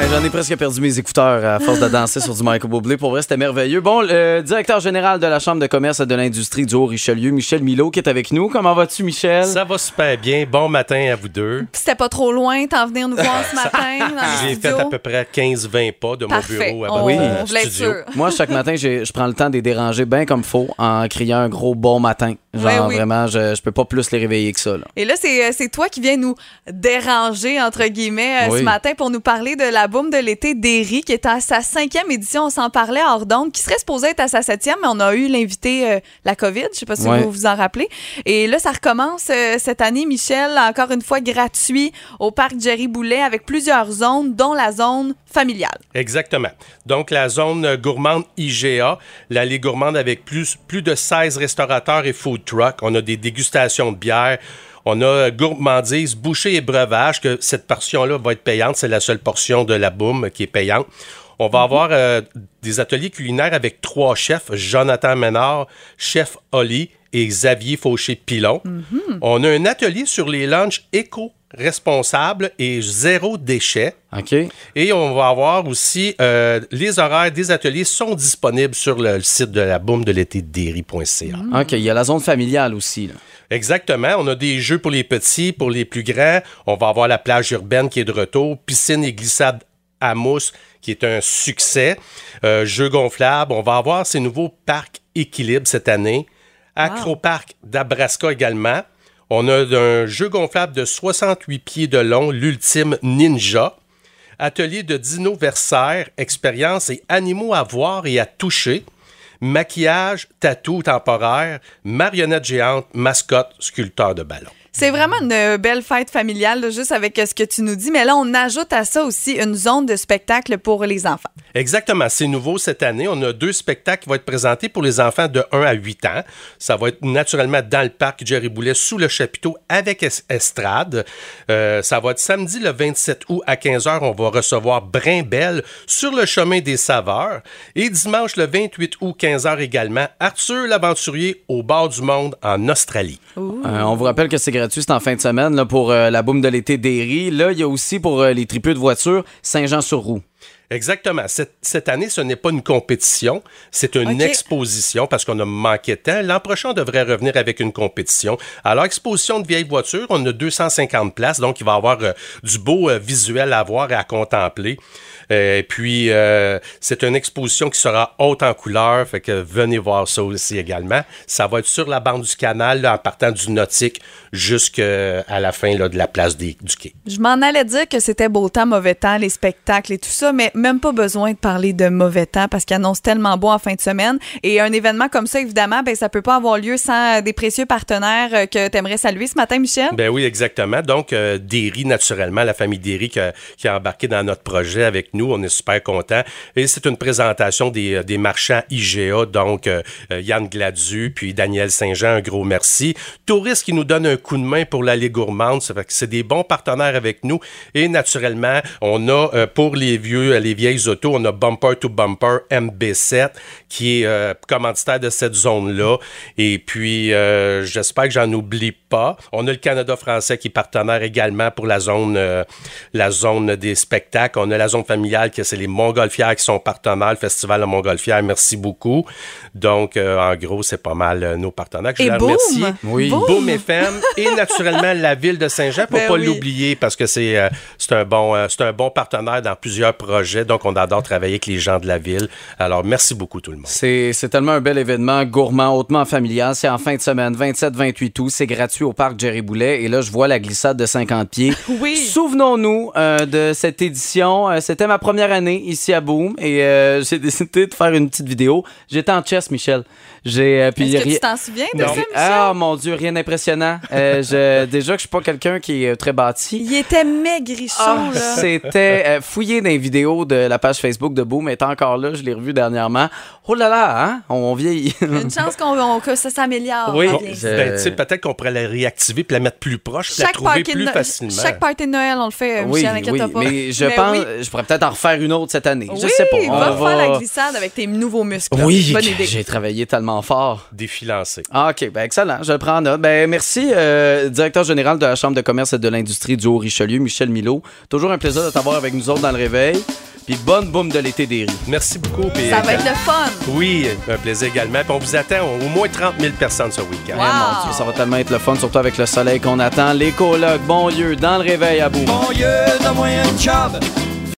Hey, J'en ai presque perdu mes écouteurs à force de danser sur du Michael Bublé. Pour vrai, c'était merveilleux. Bon, le directeur général de la Chambre de commerce et de l'industrie du Haut-Richelieu, Michel Milo, qui est avec nous. Comment vas-tu, Michel? Ça va super bien. Bon matin à vous deux. Puis C'était pas trop loin, t'en venir nous voir ce matin J'ai fait à peu près 15-20 pas de mon Parfait. bureau à On- votre on studio. sûr. Moi, chaque matin, je prends le temps de les déranger bien comme faut en criant un gros bon matin. Genre, oui. vraiment, je, je peux pas plus les réveiller que ça. là. Et là, c'est euh, c'est toi qui viens nous déranger, entre guillemets, euh, Oui. ce matin pour nous parler de la boum de l'été d'Eri, qui est à sa cinquième édition. On s'en parlait hors d'onde, qui serait supposée être à sa septième, mais on a eu l'invité euh, la COVID. Je sais pas si Ouais. vous vous en rappelez. Et là, ça recommence euh, cette année, Michel, encore une fois gratuit au parc Jerry Boulet avec plusieurs zones, dont la zone familiale. Exactement. Donc, la zone euh, gourmande IGA, l'allée gourmande avec plus, plus de 16 restaurateurs et food trucks. On a des dégustations de bière. On a gourmandise, boucher et breuvage, que cette portion-là va être payante. C'est la seule portion de la boum qui est payante. On va avoir euh, des ateliers culinaires avec trois chefs, Jonathan Ménard, chef Oli et Xavier Fauché-Pilon. On a un atelier sur les lunchs éco-responsables et zéro déchet. OK? Et on va avoir aussi euh, les horaires des ateliers sont disponibles sur le site de la boum de l'été derry.ca. OK, il y a la zone familiale aussi. là. Exactement. On a des jeux pour les petits, pour les plus grands. On va avoir la plage urbaine qui est de retour, piscine et glissade à mousse qui est un succès, euh, jeux gonflables. On va avoir ces nouveaux parcs équilibre cette année. Acroparc d'Abrasca également. On a un jeu gonflable de 68 pieds de long, l'ultime Ninja. Atelier de Dino Versailles, expérience et animaux à voir et à toucher. Maquillage, tatou temporaire, marionnette géante, mascotte, sculpteur de ballon. C'est vraiment une euh, belle fête familiale, là, juste avec euh, ce que tu nous dis. Mais là, on ajoute à ça aussi une zone de spectacle pour les enfants. Exactement, c'est nouveau cette année. On a deux spectacles qui vont être présentés pour les enfants de 1 à 8 ans. Ça va être naturellement dans le parc Jerry Boulet sous le chapiteau avec es- estrade. Euh, ça va être samedi le 27 août à 15h. On va recevoir Brimbelle sur le chemin des saveurs. Et dimanche le 28 août 15h également, Arthur l'aventurier au bord du monde en Australie. Euh, on vous rappelle que c'est gratuit, c'est en fin de semaine pour euh, la boum de l'été d'Erie. Là, il y a aussi pour euh, les tripeux de voitures Saint-Jean-sur-Roue. Exactement. Cette, cette année, ce n'est pas une compétition, c'est une exposition parce qu'on a manqué de temps. L'an prochain, on devrait revenir avec une compétition. Alors, exposition de vieilles voitures, on a 250 places, donc il va y avoir euh, du beau euh, visuel à voir et à contempler. Euh, Et puis, euh, c'est une exposition qui sera haute en couleur, fait que venez voir ça aussi également. Ça va être sur la bande du canal, là, en partant du nautique jusqu'à la fin là, de la place des- du quai. Je m'en allais dire que c'était beau temps, mauvais temps, les spectacles et tout ça, mais même pas besoin de parler de mauvais temps parce qu'il annonce tellement beau en fin de semaine. Et un événement comme ça, évidemment, ben, ça peut pas avoir lieu sans des précieux partenaires euh, que tu aimerais saluer ce matin, Michel? Ben oui, exactement. Donc, euh, Derry, naturellement, la famille Derry qui a, embarqué dans notre projet avec nous. On est super contents. Et c'est une présentation des, euh, des marchands IGA, donc euh, euh, Yann Gladu, puis Daniel Saint-Jean, un gros merci. Touristes qui nous donnent un coup de main pour l'allée gourmande. C'est des bons partenaires avec nous. Et naturellement, on a euh, pour les vieux, euh, les vieilles autos, on a Bumper to Bumper MB7 qui est euh, commanditaire de cette zone-là. Et puis, euh, j'espère que j'en oublie pas. On a le Canada français qui est partenaire également pour la zone, euh, la zone des spectacles. On a la zone familiale, que c'est les Montgolfières qui sont partenaires, le Festival de Montgolfière. Merci beaucoup. Donc, euh, en gros, c'est pas mal euh, nos partenaires. Je Et les remercie. Oui. Boom FM et naturellement la ville de Saint-Jean pour Ben pas oui. l'oublier parce que c'est euh, c'est un bon euh, c'est un bon partenaire dans plusieurs projets donc on adore travailler avec les gens de la ville. Alors merci beaucoup tout le monde. C'est tellement un bel événement gourmand, hautement familial. C'est en fin de semaine, 27-28 août. C'est gratuit au parc Jerry Boulet. Et là, je vois la glissade de 50 pieds. Oui. Souvenons-nous euh, de cette édition. Euh, C'était ma première année ici à Boom et euh, j'ai décidé de faire une petite vidéo. J'étais en chess, Michel. J'ai euh, Est-ce que tu t'en souviens de Non. ça, Michel? Ah mon Dieu, rien d'impressionnant. Euh, je- déjà que je suis pas quelqu'un qui est très bâti. Il était maigrichon, Ah, là. C'était euh, fouillé dans les vidéos de la page Facebook de Boom, est encore là, je l'ai revu dernièrement. Oh là là, hein? On vieillit. Une chance qu'on, on- que ça s'améliore. Oui. Bon, bien. je- ben, peut-être qu'on pourrait la réactiver puis la mettre plus proche, puis la Chaque trouver plus No- facilement. chaque party de Noël, on le fait, euh, Oui, Michel, inquiète oui, pas. mais je Mais pense, oui. je pourrais peut-être en refaire une autre cette année. Je oui, sais pas. va On faire la glissade avec tes nouveaux muscles. là. Oui, Bonne idée. j'ai travaillé tellement fort? Défi lancé. Ah, OK, ben excellent, je le prends en note. Ben merci, euh, directeur général de la Chambre de commerce et de l'industrie du Haut-Richelieu, Michel Milot. Toujours un plaisir de t'avoir avec nous autres dans le réveil. Puis bonne boum de l'été des riz. Merci beaucoup. puis, Ça euh, va être le fun. Oui, un plaisir également. Puis on vous attend au moins 30 000 personnes ce week-end. Wow. Mon Dieu, ça va tellement être le fun, surtout avec le soleil qu'on attend. L'écologue, bon lieu, dans le réveil à bout. Bon Dieu, donne-moi un job.